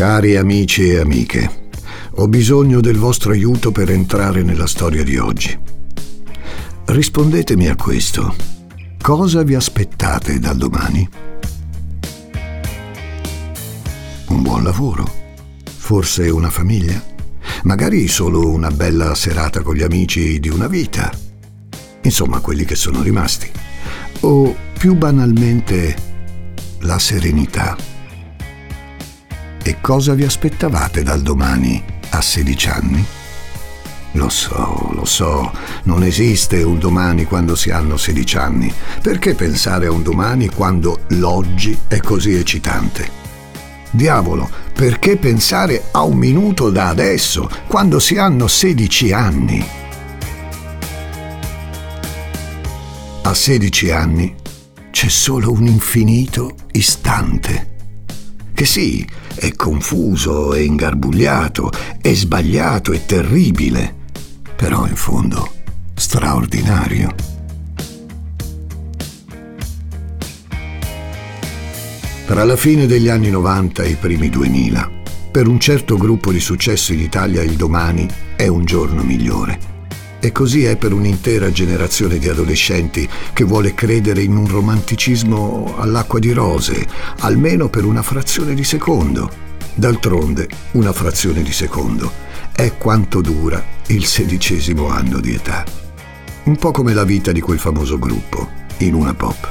Cari amici e amiche, ho bisogno del vostro aiuto per entrare nella storia di oggi. Rispondetemi a questo. Cosa vi aspettate dal domani? Un buon lavoro? Forse una famiglia? Magari solo una bella serata con gli amici di una vita? Insomma, quelli che sono rimasti. O più banalmente, la serenità. E cosa vi aspettavate dal domani a 16 anni? Lo so, lo so, non esiste un domani quando si hanno 16 anni. Perché pensare a un domani quando l'oggi è così eccitante? Diavolo, perché pensare a un minuto da adesso, quando si hanno 16 anni? A 16 anni c'è solo un infinito istante, che sì, è confuso, è ingarbugliato, è sbagliato, è terribile, però in fondo straordinario. Tra la fine degli anni 90 e i primi 2000, per un certo gruppo di successo in Italia il domani è un giorno migliore. E così è per un'intera generazione di adolescenti che vuole credere in un romanticismo all'acqua di rose, almeno per una frazione di secondo. D'altronde, una frazione di secondo è quanto dura il sedicesimo anno di età. Un po' come la vita di quel famoso gruppo, in una pop.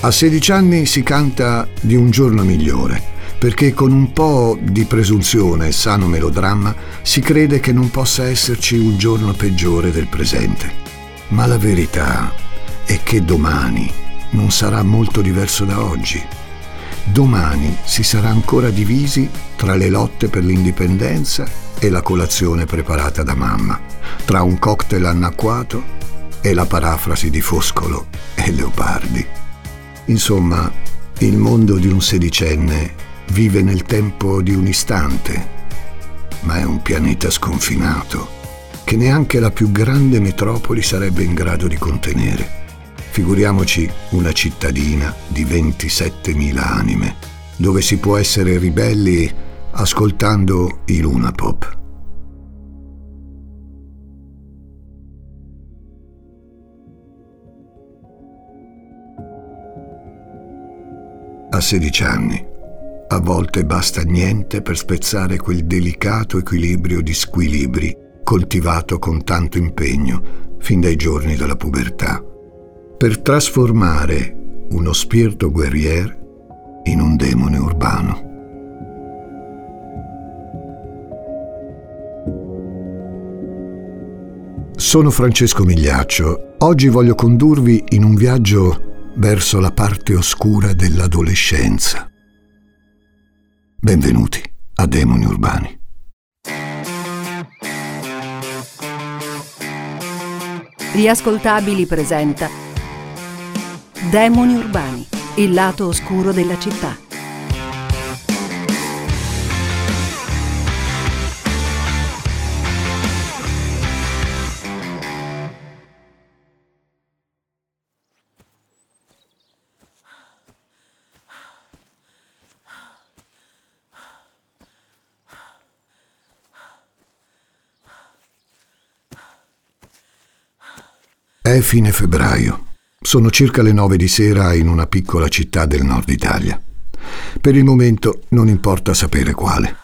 A 16 anni si canta di un giorno migliore, perché con un po' di presunzione e sano melodramma si crede che non possa esserci un giorno peggiore del presente. Ma la verità è che domani non sarà molto diverso da oggi. Domani si sarà ancora divisi tra le lotte per l'indipendenza e la colazione preparata da mamma, tra un cocktail anacquato e la parafrasi di Foscolo e Leopardi. Insomma, il mondo di un sedicenne vive nel tempo di un istante, ma è un pianeta sconfinato che neanche la più grande metropoli sarebbe in grado di contenere. Figuriamoci una cittadina di 27.000 anime, dove si può essere ribelli ascoltando i Luna Pop. A 16 anni, a volte basta niente per spezzare quel delicato equilibrio di squilibri coltivato con tanto impegno fin dai giorni della pubertà, per trasformare uno spirito guerrier in un demone urbano. Sono Francesco Migliaccio. Oggi voglio condurvi in un viaggio verso la parte oscura dell'adolescenza. Benvenuti a Demoni Urbani. Riascoltabili presenta Demoni Urbani, il lato oscuro della città. È fine febbraio. Sono circa le nove di sera in una piccola città del nord Italia. Per il momento non importa sapere quale.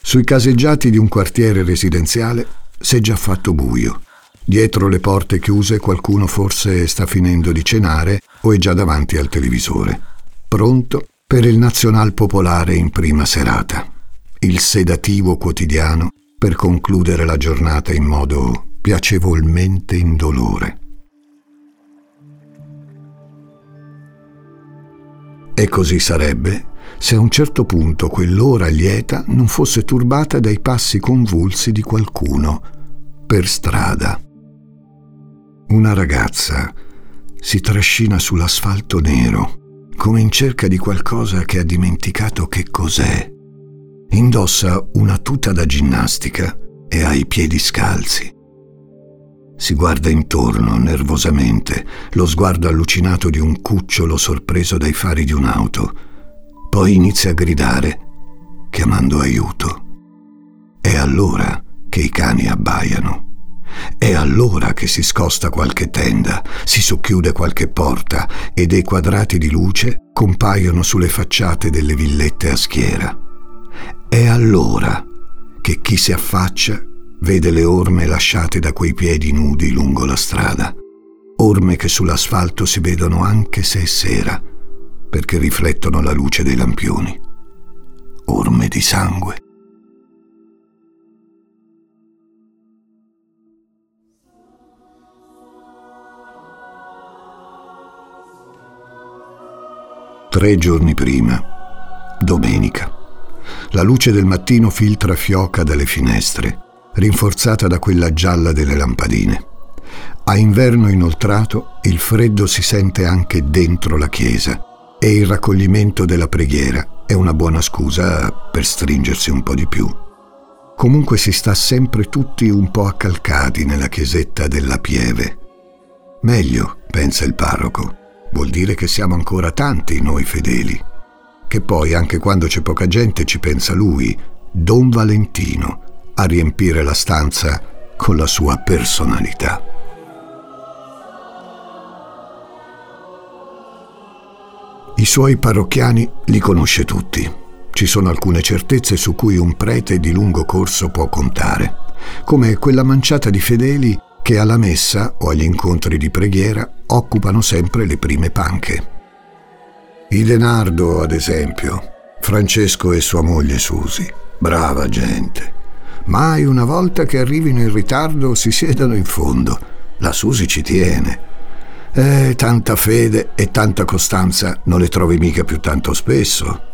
Sui caseggiati di un quartiere residenziale s'è già fatto buio. Dietro le porte chiuse qualcuno forse sta finendo di cenare o è già davanti al televisore. Pronto per il Nazional Popolare in prima serata. Il sedativo quotidiano per concludere la giornata in modo piacevolmente indolore. E così sarebbe se a un certo punto quell'ora lieta non fosse turbata dai passi convulsi di qualcuno per strada. Una ragazza si trascina sull'asfalto nero, come in cerca di qualcosa che ha dimenticato che cos'è. Indossa una tuta da ginnastica e ha i piedi scalzi. Si guarda intorno nervosamente, lo sguardo allucinato di un cucciolo sorpreso dai fari di un'auto. Poi inizia a gridare, chiamando aiuto. È allora che i cani abbaiano. È allora che si scosta qualche tenda, si socchiude qualche porta e dei quadrati di luce compaiono sulle facciate delle villette a schiera. È allora che chi si affaccia vede le orme lasciate da quei piedi nudi lungo la strada, orme che sull'asfalto si vedono anche se è sera, perché riflettono la luce dei lampioni, orme di sangue. Tre giorni prima, domenica. La luce del mattino filtra fioca dalle finestre, rinforzata da quella gialla delle lampadine. A inverno inoltrato il freddo si sente anche dentro la chiesa e il raccoglimento della preghiera è una buona scusa per stringersi un po' di più. Comunque si sta sempre tutti un po' accalcati nella chiesetta della Pieve. Meglio, pensa il parroco Vuol dire che siamo ancora tanti noi fedeli. Che poi, anche quando c'è poca gente, ci pensa lui, Don Valentino, a riempire la stanza con la sua personalità. I suoi parrocchiani li conosce tutti. Ci sono alcune certezze su cui un prete di lungo corso può contare, come quella manciata di fedeli che alla messa o agli incontri di preghiera occupano sempre le prime panche. I Denardo, ad esempio, Francesco e sua moglie Susi, brava gente. Mai una volta che arrivino in ritardo si siedono in fondo. La Susi ci tiene. Eh, tanta fede e tanta costanza non le trovi mica più tanto spesso.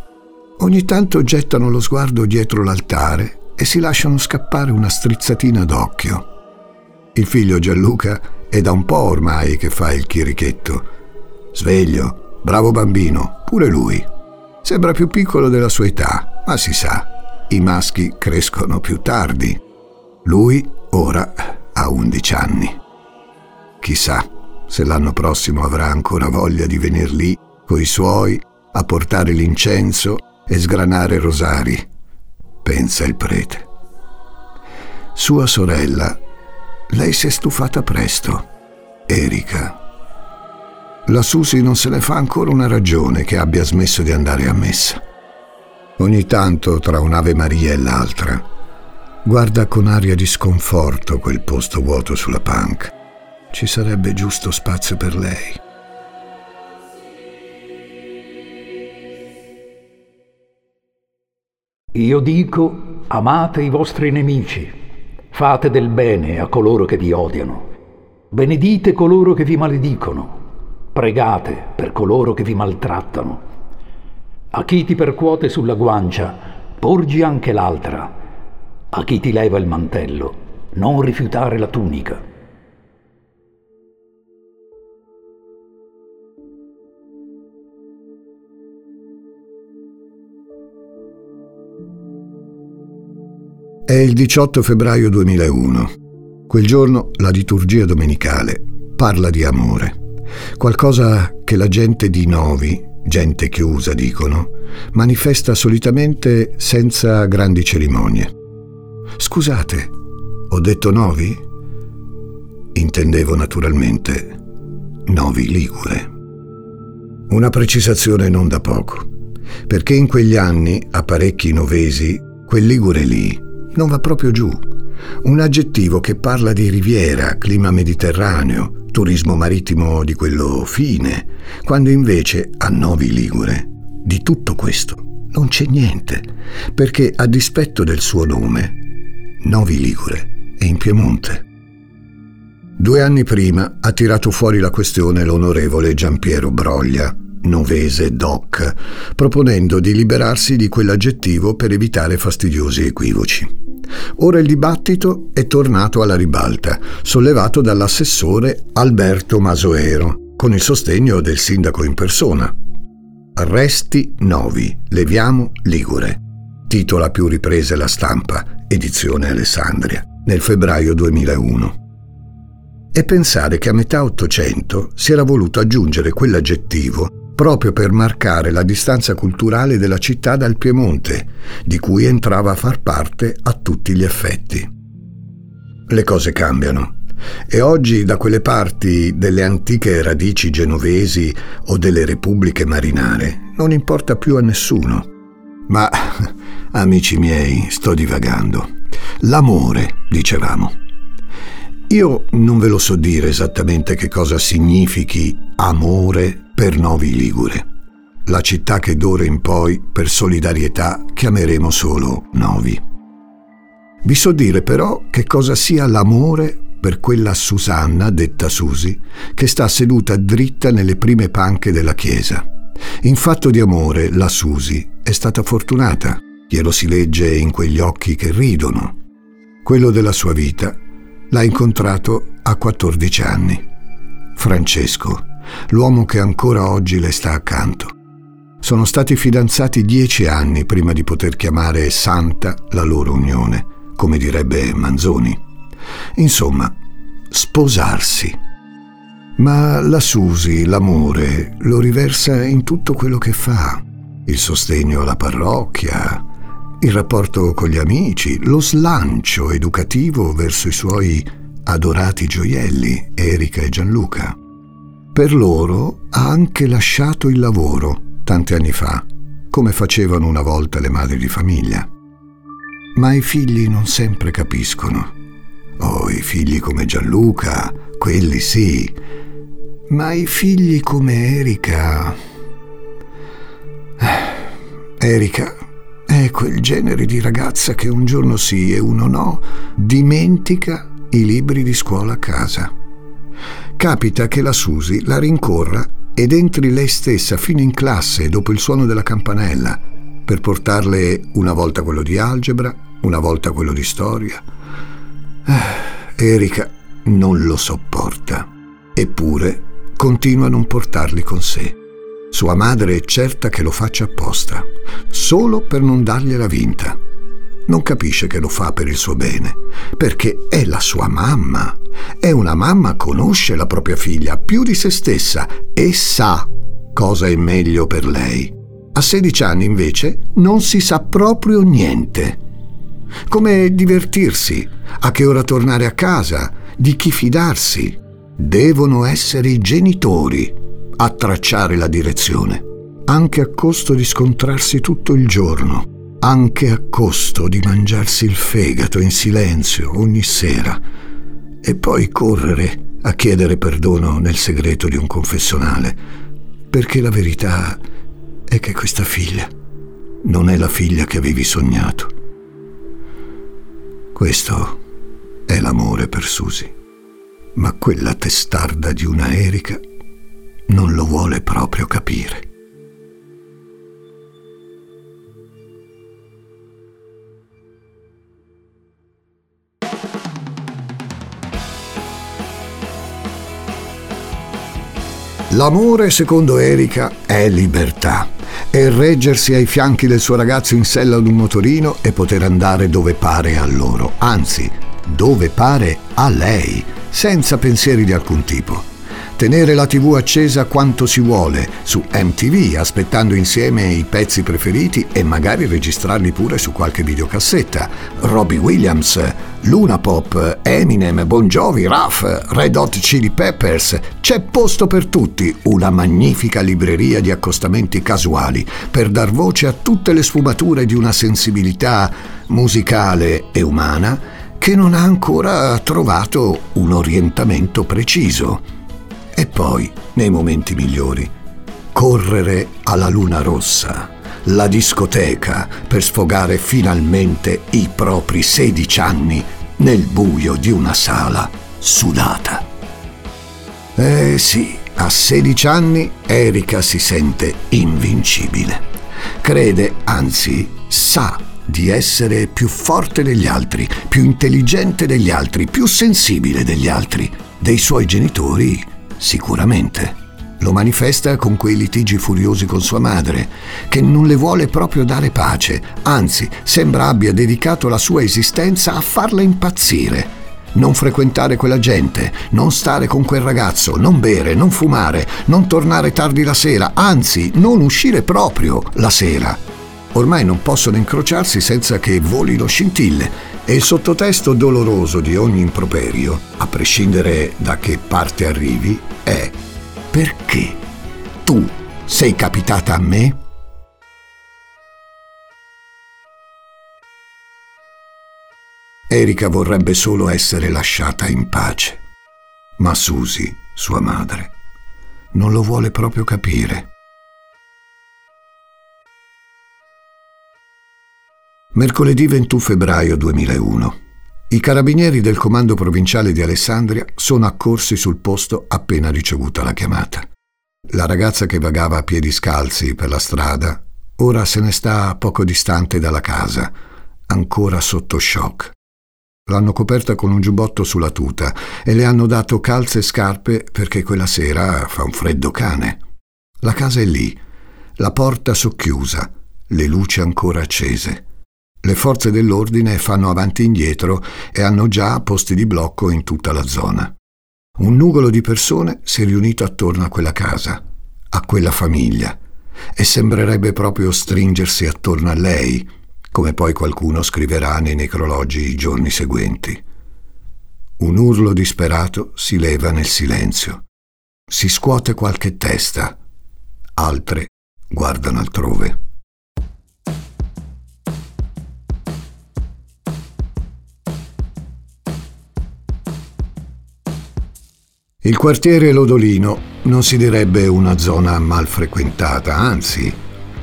Ogni tanto gettano lo sguardo dietro l'altare e si lasciano scappare una strizzatina d'occhio. Il figlio Gianluca è da un po' ormai che fa il chirichetto. Sveglio, bravo bambino, pure lui. Sembra più piccolo della sua età, ma si sa, i maschi crescono più tardi. Lui ora ha 11 anni. Chissà se l'anno prossimo avrà ancora voglia di venir lì coi suoi a portare l'incenso e sgranare rosari, pensa il prete. Sua sorella lei si è stufata presto. Erika. La Susi non se ne fa ancora una ragione che abbia smesso di andare a messa. Ogni tanto, tra un'Ave Maria e l'altra, guarda con aria di sconforto quel posto vuoto sulla punk. Ci sarebbe giusto spazio per lei. Io dico, amate i vostri nemici Fate del bene a coloro che vi odiano. Benedite coloro che vi maledicono. Pregate per coloro che vi maltrattano. A chi ti percuote sulla guancia, porgi anche l'altra. A chi ti leva il mantello, non rifiutare la tunica. È il 18 febbraio 2001. Quel giorno la liturgia domenicale parla di amore, qualcosa che la gente di Novi, gente chiusa dicono, manifesta solitamente senza grandi cerimonie. Scusate, ho detto Novi? Intendevo naturalmente Novi Ligure. Una precisazione non da poco, perché in quegli anni a parecchi novesi quel Ligure lì non va proprio giù. Un aggettivo che parla di riviera, clima mediterraneo, turismo marittimo di quello fine, quando invece a Novi Ligure di tutto questo non c'è niente, perché a dispetto del suo nome, Novi Ligure è in Piemonte. Due anni prima ha tirato fuori la questione l'onorevole Giampiero Broglia, novese doc, proponendo di liberarsi di quell'aggettivo per evitare fastidiosi equivoci. Ora il dibattito è tornato alla ribalta, sollevato dall'assessore Alberto Masoero, con il sostegno del sindaco in persona. Arresti Novi, leviamo Ligure. Titola più riprese la stampa, edizione Alessandria, nel febbraio 2001 e pensare che a metà Ottocento si era voluto aggiungere quell'aggettivo proprio per marcare la distanza culturale della città dal Piemonte, di cui entrava a far parte a tutti gli effetti. Le cose cambiano. E oggi da quelle parti delle antiche radici genovesi o delle repubbliche marinare non importa più a nessuno. Ma, amici miei, sto divagando. L'amore, dicevamo. Io non ve lo so dire esattamente che cosa significhi amore per Novi Ligure, la città che d'ora in poi, per solidarietà, chiameremo solo Novi. Vi so dire però che cosa sia l'amore per quella Susanna, detta Susi, che sta seduta dritta nelle prime panche della chiesa. In fatto di amore, la Susi è stata fortunata, glielo si legge in quegli occhi che ridono. Quello della sua vita L'ha incontrato a 14 anni. Francesco, l'uomo che ancora oggi le sta accanto. Sono stati fidanzati dieci anni prima di poter chiamare santa la loro unione, come direbbe Manzoni. Insomma, sposarsi. Ma la Susi, l'amore, lo riversa in tutto quello che fa. Il sostegno alla parrocchia, il rapporto con gli amici, lo slancio educativo verso i suoi adorati gioielli, Erika e Gianluca. Per loro ha anche lasciato il lavoro tanti anni fa, come facevano una volta le madri di famiglia. Ma i figli non sempre capiscono. Oh, i figli come Gianluca, quelli sì. Ma i figli come Erika... Eh, Erika è quel genere di ragazza che un giorno sì e uno no dimentica i libri di scuola a casa. Capita che la Susi la rincorra ed entri lei stessa fino in classe dopo il suono della campanella per portarle una volta quello di algebra, una volta quello di storia. Eh, Erika non lo sopporta, eppure continua a non portarli con sé. Sua madre è certa che lo faccia apposta, solo per non dargliela vinta. Non capisce che lo fa per il suo bene, perché è la sua mamma. E una mamma conosce la propria figlia più di se stessa e sa cosa è meglio per lei. A 16 anni invece non si sa proprio niente. Come divertirsi, a che ora tornare a casa, di chi fidarsi. Devono essere i genitori a tracciare la direzione, anche a costo di scontrarsi tutto il giorno, anche a costo di mangiarsi il fegato in silenzio ogni sera e poi correre a chiedere perdono nel segreto di un confessionale, perché la verità è che questa figlia non è la figlia che avevi sognato. Questo è l'amore per Susi, ma quella testarda di una Erika non lo vuole proprio capire. L'amore, secondo Erika, è libertà. È reggersi ai fianchi del suo ragazzo in sella ad un motorino e poter andare dove pare a loro, anzi, dove pare a lei, senza pensieri di alcun tipo tenere la tv accesa quanto si vuole su MTV, aspettando insieme i pezzi preferiti e magari registrarli pure su qualche videocassetta. Robbie Williams, Luna Pop, Eminem, Bon Jovi, Ruff, Red Hot Chili Peppers. C'è posto per tutti, una magnifica libreria di accostamenti casuali per dar voce a tutte le sfumature di una sensibilità musicale e umana che non ha ancora trovato un orientamento preciso. E poi, nei momenti migliori, correre alla luna rossa, la discoteca per sfogare finalmente i propri 16 anni nel buio di una sala sudata. Eh sì, a 16 anni Erika si sente invincibile. Crede, anzi, sa di essere più forte degli altri, più intelligente degli altri, più sensibile degli altri, dei suoi genitori Sicuramente. Lo manifesta con quei litigi furiosi con sua madre, che non le vuole proprio dare pace, anzi sembra abbia dedicato la sua esistenza a farla impazzire. non frequentare quella gente, non stare con quel ragazzo, non bere, non fumare, non tornare tardi la sera, anzi non uscire proprio la sera. Ormai non possono incrociarsi senza che volino scintille e il sottotesto doloroso di ogni improperio, a prescindere da che parte arrivi, è perché tu sei capitata a me? Erika vorrebbe solo essere lasciata in pace, ma Susi, sua madre, non lo vuole proprio capire. Mercoledì 21 febbraio 2001. I carabinieri del comando provinciale di Alessandria sono accorsi sul posto appena ricevuta la chiamata. La ragazza che vagava a piedi scalzi per la strada ora se ne sta poco distante dalla casa, ancora sotto shock. L'hanno coperta con un giubbotto sulla tuta e le hanno dato calze e scarpe perché quella sera fa un freddo cane. La casa è lì, la porta socchiusa, le luci ancora accese. Le forze dell'ordine fanno avanti e indietro e hanno già posti di blocco in tutta la zona. Un nugolo di persone si è riunito attorno a quella casa, a quella famiglia, e sembrerebbe proprio stringersi attorno a lei, come poi qualcuno scriverà nei necrologi i giorni seguenti. Un urlo disperato si leva nel silenzio. Si scuote qualche testa, altre guardano altrove. Il quartiere Lodolino non si direbbe una zona mal frequentata, anzi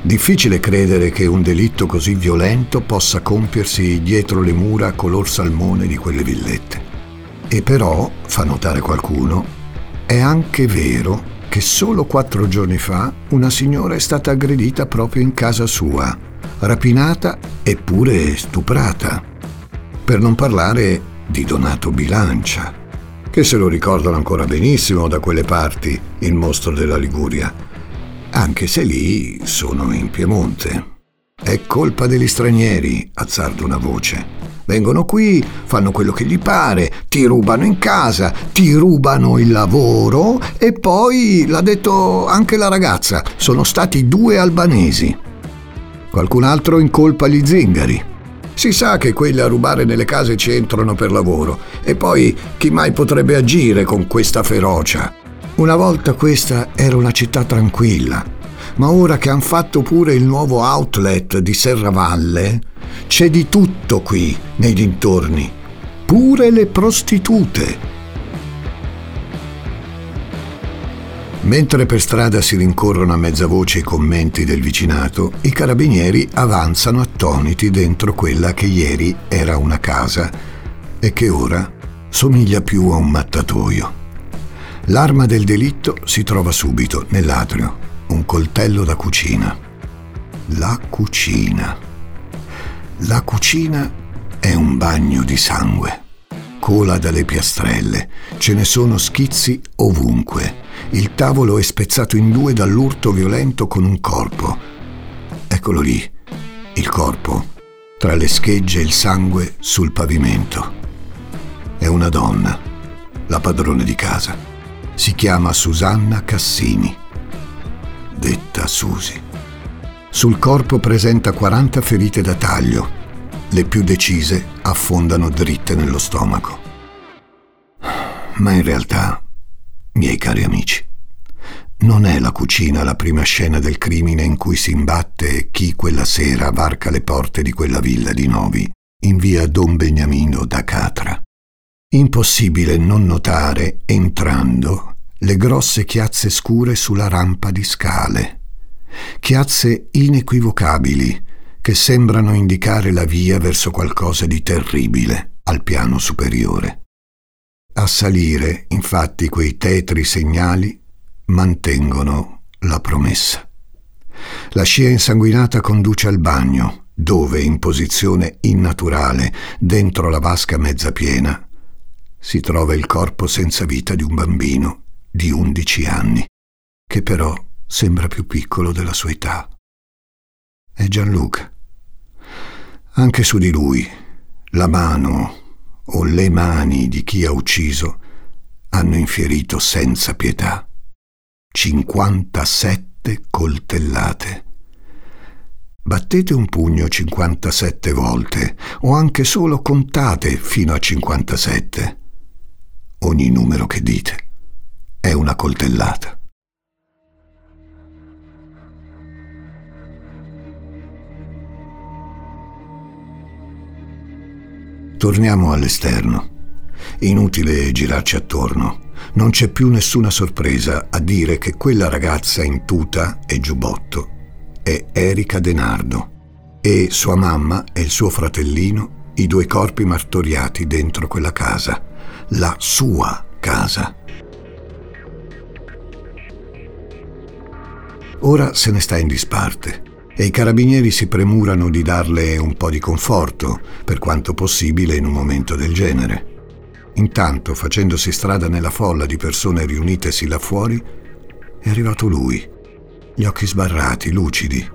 Difficile credere che un delitto così violento possa compiersi dietro le mura color salmone di quelle villette. E però, fa notare qualcuno, è anche vero che solo quattro giorni fa una signora è stata aggredita proprio in casa sua, rapinata eppure stuprata. Per non parlare di Donato Bilancia, che se lo ricordano ancora benissimo da quelle parti, il mostro della Liguria anche se lì sono in Piemonte. È colpa degli stranieri, azzarda una voce. Vengono qui, fanno quello che gli pare, ti rubano in casa, ti rubano il lavoro e poi, l'ha detto anche la ragazza, sono stati due albanesi. Qualcun altro incolpa gli zingari. Si sa che quelli a rubare nelle case ci entrano per lavoro e poi chi mai potrebbe agire con questa ferocia? Una volta questa era una città tranquilla, ma ora che hanno fatto pure il nuovo outlet di Serravalle, c'è di tutto qui nei dintorni, pure le prostitute. Mentre per strada si rincorrono a mezza voce i commenti del vicinato, i carabinieri avanzano attoniti dentro quella che ieri era una casa e che ora somiglia più a un mattatoio. L'arma del delitto si trova subito nell'atrio, un coltello da cucina. La cucina. La cucina è un bagno di sangue. Cola dalle piastrelle, ce ne sono schizzi ovunque. Il tavolo è spezzato in due dall'urto violento con un corpo. Eccolo lì, il corpo, tra le schegge e il sangue sul pavimento. È una donna, la padrona di casa. Si chiama Susanna Cassini, detta Susi. Sul corpo presenta 40 ferite da taglio. Le più decise affondano dritte nello stomaco. Ma in realtà, miei cari amici, non è la cucina la prima scena del crimine in cui si imbatte chi quella sera varca le porte di quella villa di Novi in via Don Beniamino da Catra. Impossibile non notare, entrando, le grosse chiazze scure sulla rampa di scale. Chiazze inequivocabili che sembrano indicare la via verso qualcosa di terribile al piano superiore. A salire, infatti, quei tetri segnali mantengono la promessa. La scia insanguinata conduce al bagno, dove, in posizione innaturale, dentro la vasca mezza piena, si trova il corpo senza vita di un bambino di undici anni, che però sembra più piccolo della sua età. È Gianluca. Anche su di lui, la mano, o le mani di chi ha ucciso hanno infierito senza pietà. 57 coltellate. Battete un pugno 57 volte o anche solo contate fino a 57. Ogni numero che dite è una coltellata. Torniamo all'esterno. Inutile girarci attorno. Non c'è più nessuna sorpresa a dire che quella ragazza in tuta e giubbotto è Erika Denardo e sua mamma e il suo fratellino, i due corpi martoriati dentro quella casa, la sua casa. Ora se ne sta in disparte e i carabinieri si premurano di darle un po' di conforto, per quanto possibile in un momento del genere. Intanto, facendosi strada nella folla di persone riunitesi là fuori, è arrivato lui, gli occhi sbarrati, lucidi.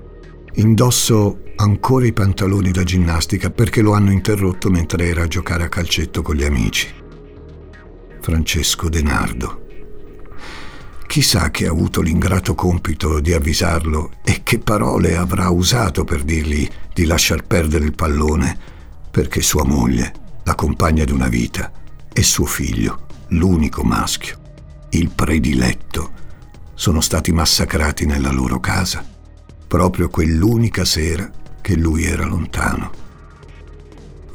Indosso ancora i pantaloni da ginnastica perché lo hanno interrotto mentre era a giocare a calcetto con gli amici. Francesco Denardo. Chissà che ha avuto l'ingrato compito di avvisarlo e che parole avrà usato per dirgli di lasciar perdere il pallone, perché sua moglie, la compagna di una vita, e suo figlio, l'unico maschio, il prediletto, sono stati massacrati nella loro casa, proprio quell'unica sera che lui era lontano.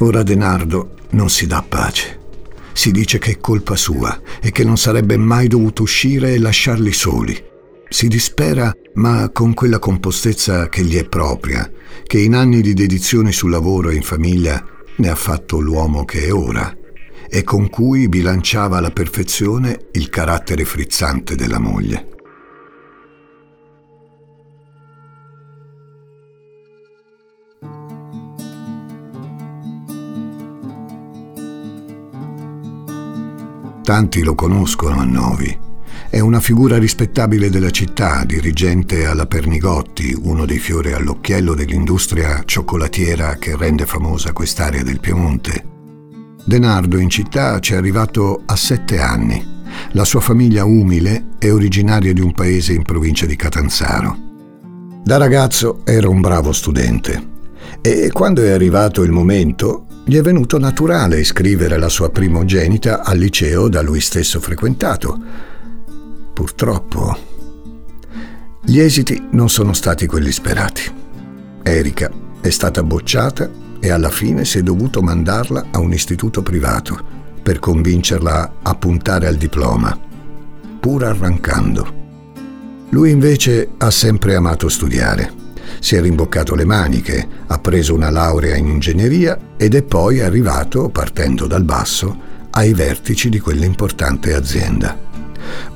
Ora Denardo non si dà pace si dice che è colpa sua e che non sarebbe mai dovuto uscire e lasciarli soli. Si dispera, ma con quella compostezza che gli è propria, che in anni di dedizione sul lavoro e in famiglia ne ha fatto l'uomo che è ora e con cui bilanciava alla perfezione il carattere frizzante della moglie. Tanti lo conoscono a Novi. È una figura rispettabile della città, dirigente alla Pernigotti, uno dei fiori all'occhiello dell'industria cioccolatiera che rende famosa quest'area del Piemonte. Denardo in città ci è arrivato a sette anni. La sua famiglia umile è originaria di un paese in provincia di Catanzaro. Da ragazzo era un bravo studente e quando è arrivato il momento gli è venuto naturale iscrivere la sua primogenita al liceo da lui stesso frequentato. Purtroppo, gli esiti non sono stati quelli sperati. Erika è stata bocciata e alla fine si è dovuto mandarla a un istituto privato per convincerla a puntare al diploma, pur arrancando. Lui invece ha sempre amato studiare si è rimboccato le maniche, ha preso una laurea in ingegneria ed è poi arrivato, partendo dal basso, ai vertici di quell'importante azienda.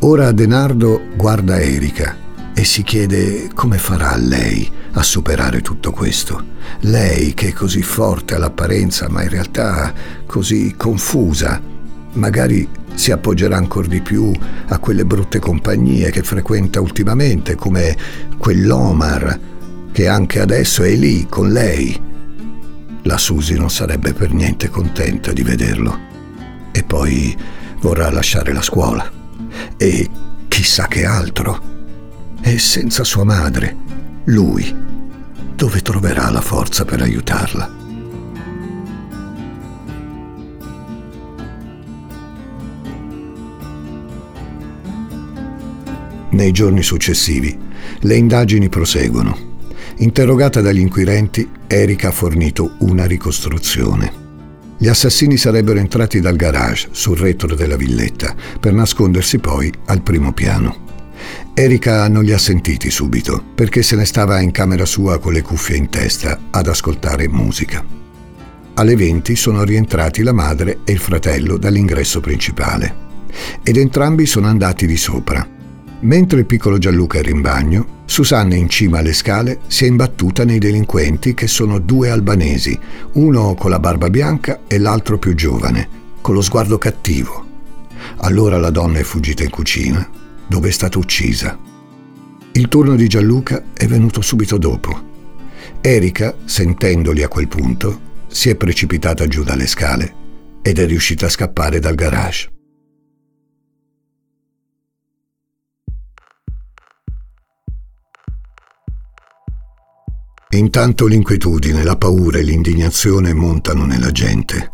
Ora Denardo guarda Erika e si chiede come farà lei a superare tutto questo. Lei che è così forte all'apparenza ma in realtà così confusa. Magari si appoggerà ancora di più a quelle brutte compagnie che frequenta ultimamente come quell'Omar che anche adesso è lì con lei. La Susi non sarebbe per niente contenta di vederlo. E poi vorrà lasciare la scuola. E chissà che altro. E senza sua madre, lui, dove troverà la forza per aiutarla? Nei giorni successivi le indagini proseguono Interrogata dagli inquirenti, Erika ha fornito una ricostruzione. Gli assassini sarebbero entrati dal garage sul retro della villetta per nascondersi poi al primo piano. Erika non li ha sentiti subito perché se ne stava in camera sua con le cuffie in testa ad ascoltare musica. Alle 20 sono rientrati la madre e il fratello dall'ingresso principale ed entrambi sono andati di sopra. Mentre il piccolo Gianluca era in bagno, Susanna in cima alle scale si è imbattuta nei delinquenti che sono due albanesi, uno con la barba bianca e l'altro più giovane, con lo sguardo cattivo. Allora la donna è fuggita in cucina, dove è stata uccisa. Il turno di Gianluca è venuto subito dopo. Erika, sentendoli a quel punto, si è precipitata giù dalle scale ed è riuscita a scappare dal garage. Intanto l'inquietudine, la paura e l'indignazione montano nella gente.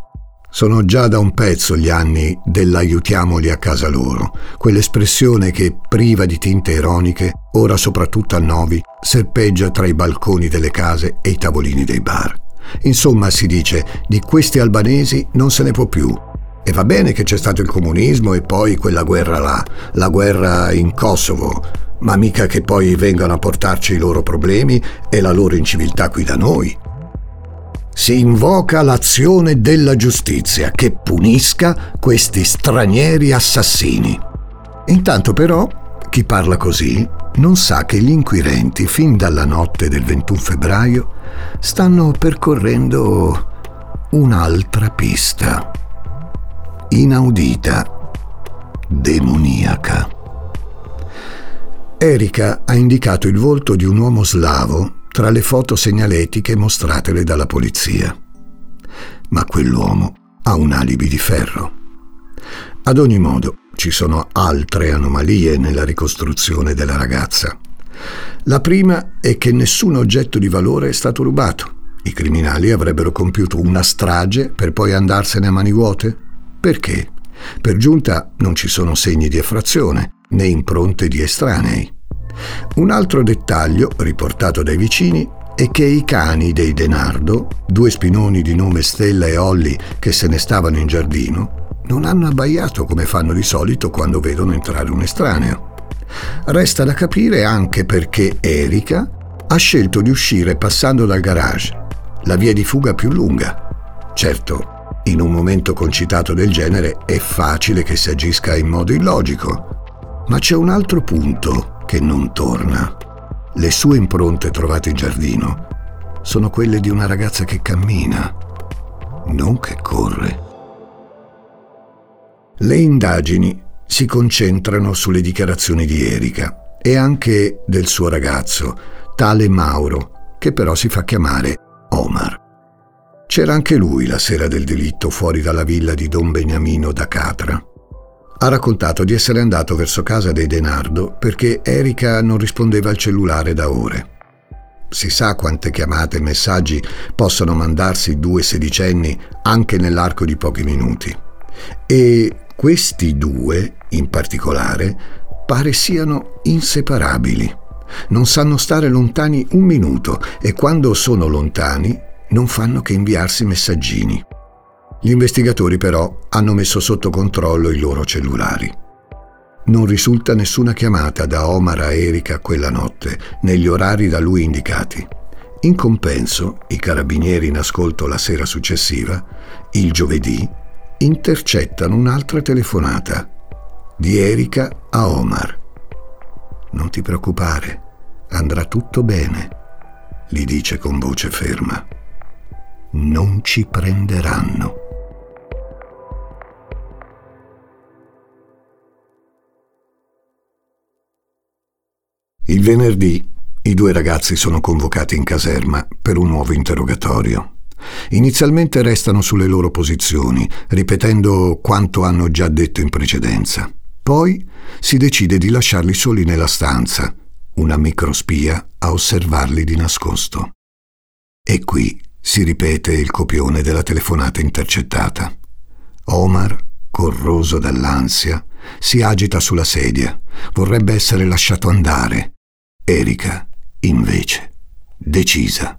Sono già da un pezzo gli anni dell'aiutiamoli a casa loro, quell'espressione che, priva di tinte ironiche, ora soprattutto a Novi, serpeggia tra i balconi delle case e i tavolini dei bar. Insomma, si dice, di questi albanesi non se ne può più. E va bene che c'è stato il comunismo e poi quella guerra là, la guerra in Kosovo, ma mica che poi vengano a portarci i loro problemi e la loro inciviltà qui da noi. Si invoca l'azione della giustizia che punisca questi stranieri assassini. Intanto però chi parla così non sa che gli inquirenti fin dalla notte del 21 febbraio stanno percorrendo un'altra pista, inaudita, demoniaca. Erika ha indicato il volto di un uomo slavo tra le foto segnaletiche mostratele dalla polizia. Ma quell'uomo ha un alibi di ferro. Ad ogni modo, ci sono altre anomalie nella ricostruzione della ragazza. La prima è che nessun oggetto di valore è stato rubato. I criminali avrebbero compiuto una strage per poi andarsene a mani vuote? Perché? Per giunta non ci sono segni di effrazione, né impronte di estranei. Un altro dettaglio, riportato dai vicini, è che i cani dei Denardo, due spinoni di nome Stella e Olli che se ne stavano in giardino, non hanno abbaiato come fanno di solito quando vedono entrare un estraneo. Resta da capire anche perché Erika ha scelto di uscire passando dal garage, la via di fuga più lunga. Certo, in un momento concitato del genere è facile che si agisca in modo illogico, ma c'è un altro punto che non torna. Le sue impronte trovate in giardino sono quelle di una ragazza che cammina, non che corre. Le indagini si concentrano sulle dichiarazioni di Erika e anche del suo ragazzo, tale Mauro, che però si fa chiamare Omar. C'era anche lui la sera del delitto fuori dalla villa di Don Beniamino da Catra. Ha raccontato di essere andato verso casa dei Denardo perché Erika non rispondeva al cellulare da ore. Si sa quante chiamate e messaggi possono mandarsi due sedicenni anche nell'arco di pochi minuti. E questi due, in particolare, pare siano inseparabili. Non sanno stare lontani un minuto e quando sono lontani non fanno che inviarsi messaggini. Gli investigatori però hanno messo sotto controllo i loro cellulari. Non risulta nessuna chiamata da Omar a Erika quella notte, negli orari da lui indicati. In compenso, i carabinieri in ascolto la sera successiva, il giovedì, intercettano un'altra telefonata di Erika a Omar. Non ti preoccupare, andrà tutto bene, gli dice con voce ferma non ci prenderanno. Il venerdì i due ragazzi sono convocati in caserma per un nuovo interrogatorio. Inizialmente restano sulle loro posizioni, ripetendo quanto hanno già detto in precedenza. Poi si decide di lasciarli soli nella stanza, una microspia a osservarli di nascosto. E qui si ripete il copione della telefonata intercettata. Omar, corroso dall'ansia, si agita sulla sedia. Vorrebbe essere lasciato andare. Erika, invece, decisa,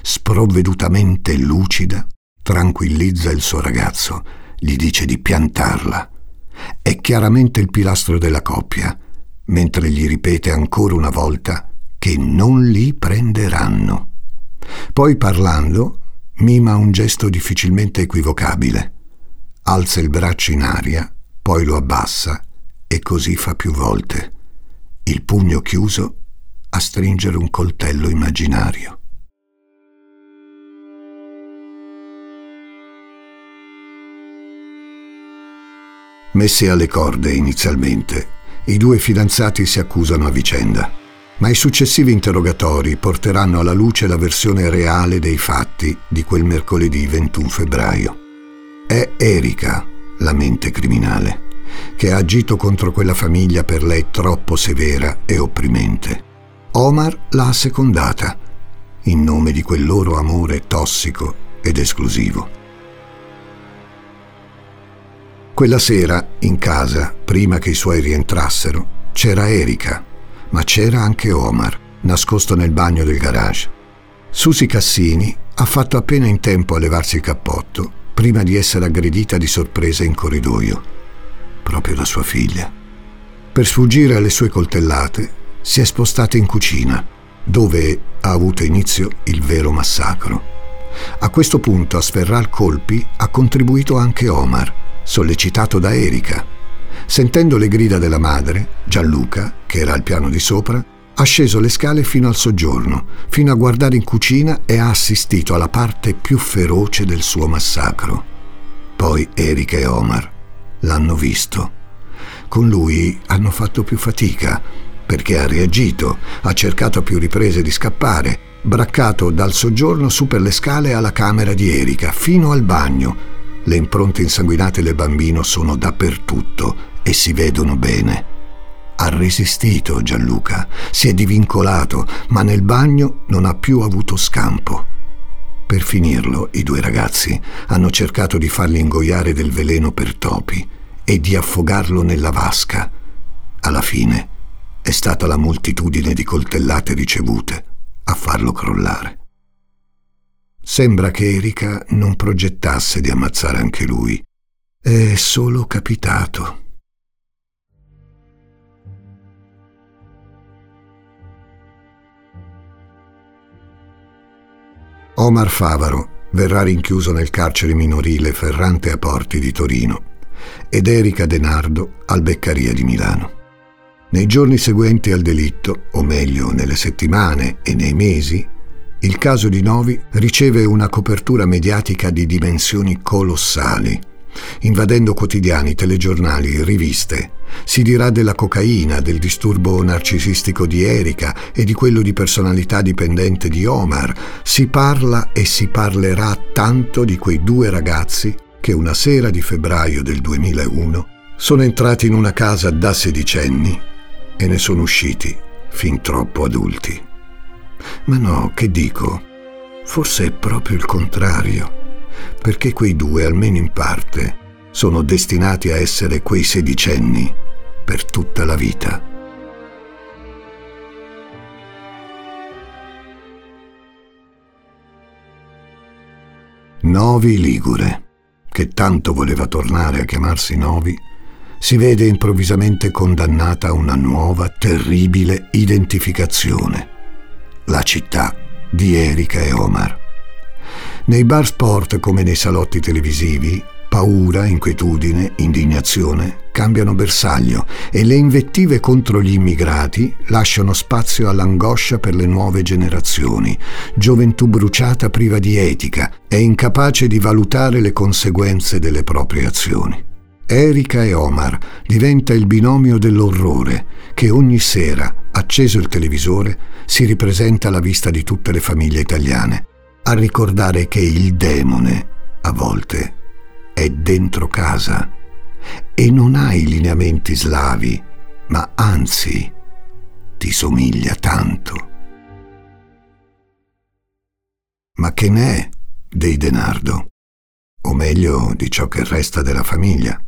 sprovvedutamente lucida, tranquillizza il suo ragazzo, gli dice di piantarla. È chiaramente il pilastro della coppia, mentre gli ripete ancora una volta che non li prenderanno. Poi parlando, mima un gesto difficilmente equivocabile. Alza il braccio in aria, poi lo abbassa e così fa più volte, il pugno chiuso a stringere un coltello immaginario. Messi alle corde inizialmente, i due fidanzati si accusano a vicenda ma i successivi interrogatori porteranno alla luce la versione reale dei fatti di quel mercoledì 21 febbraio. È Erika la mente criminale, che ha agito contro quella famiglia per lei troppo severa e opprimente. Omar l'ha assecondata, in nome di quel loro amore tossico ed esclusivo. Quella sera, in casa, prima che i suoi rientrassero, c'era Erika, ma c'era anche Omar, nascosto nel bagno del garage. Susi Cassini ha fatto appena in tempo a levarsi il cappotto prima di essere aggredita di sorpresa in corridoio, proprio da sua figlia. Per sfuggire alle sue coltellate, si è spostata in cucina, dove ha avuto inizio il vero massacro. A questo punto a sferrar colpi ha contribuito anche Omar, sollecitato da Erika. Sentendo le grida della madre, Gianluca, che era al piano di sopra, ha sceso le scale fino al soggiorno, fino a guardare in cucina e ha assistito alla parte più feroce del suo massacro. Poi Erika e Omar l'hanno visto. Con lui hanno fatto più fatica, perché ha reagito, ha cercato a più riprese di scappare, braccato dal soggiorno su per le scale alla camera di Erika, fino al bagno. Le impronte insanguinate del bambino sono dappertutto e si vedono bene. Ha resistito Gianluca, si è divincolato, ma nel bagno non ha più avuto scampo. Per finirlo, i due ragazzi hanno cercato di fargli ingoiare del veleno per topi e di affogarlo nella vasca. Alla fine è stata la moltitudine di coltellate ricevute a farlo crollare. Sembra che Erika non progettasse di ammazzare anche lui. È solo capitato. Omar Favaro verrà rinchiuso nel carcere minorile Ferrante a Porti di Torino ed Erika Denardo al Beccaria di Milano. Nei giorni seguenti al delitto, o meglio nelle settimane e nei mesi, il caso di Novi riceve una copertura mediatica di dimensioni colossali invadendo quotidiani, telegiornali, riviste. Si dirà della cocaina, del disturbo narcisistico di Erika e di quello di personalità dipendente di Omar. Si parla e si parlerà tanto di quei due ragazzi che una sera di febbraio del 2001 sono entrati in una casa da sedicenni e ne sono usciti fin troppo adulti. Ma no, che dico? Forse è proprio il contrario perché quei due, almeno in parte, sono destinati a essere quei sedicenni per tutta la vita. Novi Ligure, che tanto voleva tornare a chiamarsi Novi, si vede improvvisamente condannata a una nuova, terribile identificazione, la città di Erika e Omar. Nei bar sport come nei salotti televisivi, paura, inquietudine, indignazione cambiano bersaglio e le invettive contro gli immigrati lasciano spazio all'angoscia per le nuove generazioni, gioventù bruciata priva di etica e incapace di valutare le conseguenze delle proprie azioni. Erika e Omar diventa il binomio dell'orrore che ogni sera, acceso il televisore, si ripresenta alla vista di tutte le famiglie italiane a ricordare che il demone, a volte, è dentro casa e non ha i lineamenti slavi, ma anzi ti somiglia tanto. Ma che ne è dei Denardo? O meglio, di ciò che resta della famiglia?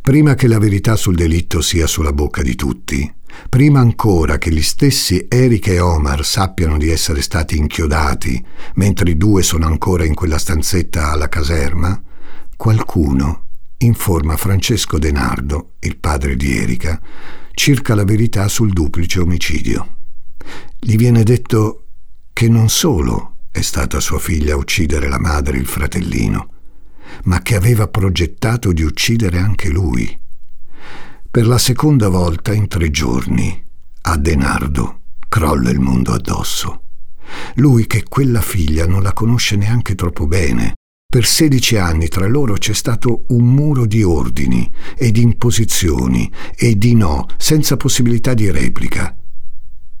Prima che la verità sul delitto sia sulla bocca di tutti, Prima ancora che gli stessi Erika e Omar sappiano di essere stati inchiodati, mentre i due sono ancora in quella stanzetta alla caserma, qualcuno informa Francesco Denardo, il padre di Erika, circa la verità sul duplice omicidio. Gli viene detto che non solo è stata sua figlia a uccidere la madre e il fratellino, ma che aveva progettato di uccidere anche lui. Per la seconda volta in tre giorni, a Denardo crolla il mondo addosso. Lui che quella figlia non la conosce neanche troppo bene. Per sedici anni tra loro c'è stato un muro di ordini e di imposizioni e di no, senza possibilità di replica.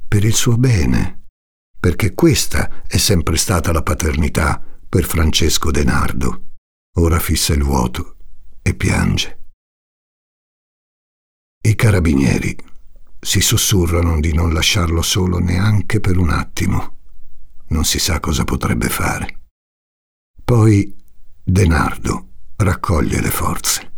Per il suo bene. Perché questa è sempre stata la paternità per Francesco Denardo. Ora fissa il vuoto e piange. I carabinieri si sussurrano di non lasciarlo solo neanche per un attimo. Non si sa cosa potrebbe fare. Poi Denardo raccoglie le forze.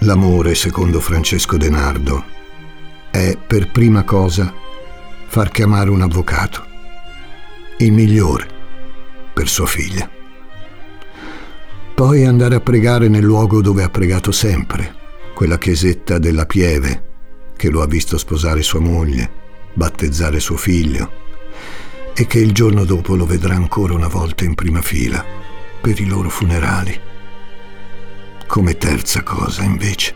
L'amore, secondo Francesco Denardo, è per prima cosa far chiamare un avvocato, il migliore per sua figlia. Poi andare a pregare nel luogo dove ha pregato sempre, quella chiesetta della Pieve, che lo ha visto sposare sua moglie, battezzare suo figlio, e che il giorno dopo lo vedrà ancora una volta in prima fila per i loro funerali. Come terza cosa, invece,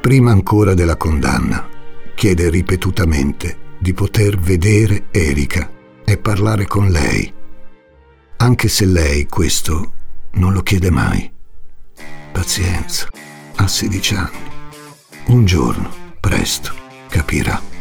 prima ancora della condanna, chiede ripetutamente di poter vedere Erika e parlare con lei, anche se lei questo non lo chiede mai. Pazienza, ha 16 anni. Un giorno, presto, capirà.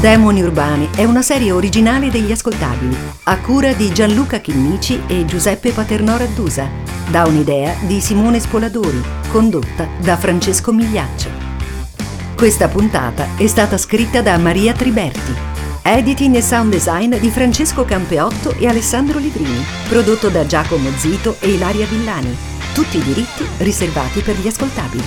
Demoni Urbani è una serie originale degli ascoltabili, a cura di Gianluca Chinnici e Giuseppe Paternò Raddusa, da un'idea di Simone Spoladori, condotta da Francesco Migliaccio. Questa puntata è stata scritta da Maria Triberti. Editing e sound design di Francesco Campeotto e Alessandro Livrini, prodotto da Giacomo Zito e Ilaria Villani. Tutti i diritti riservati per gli ascoltabili.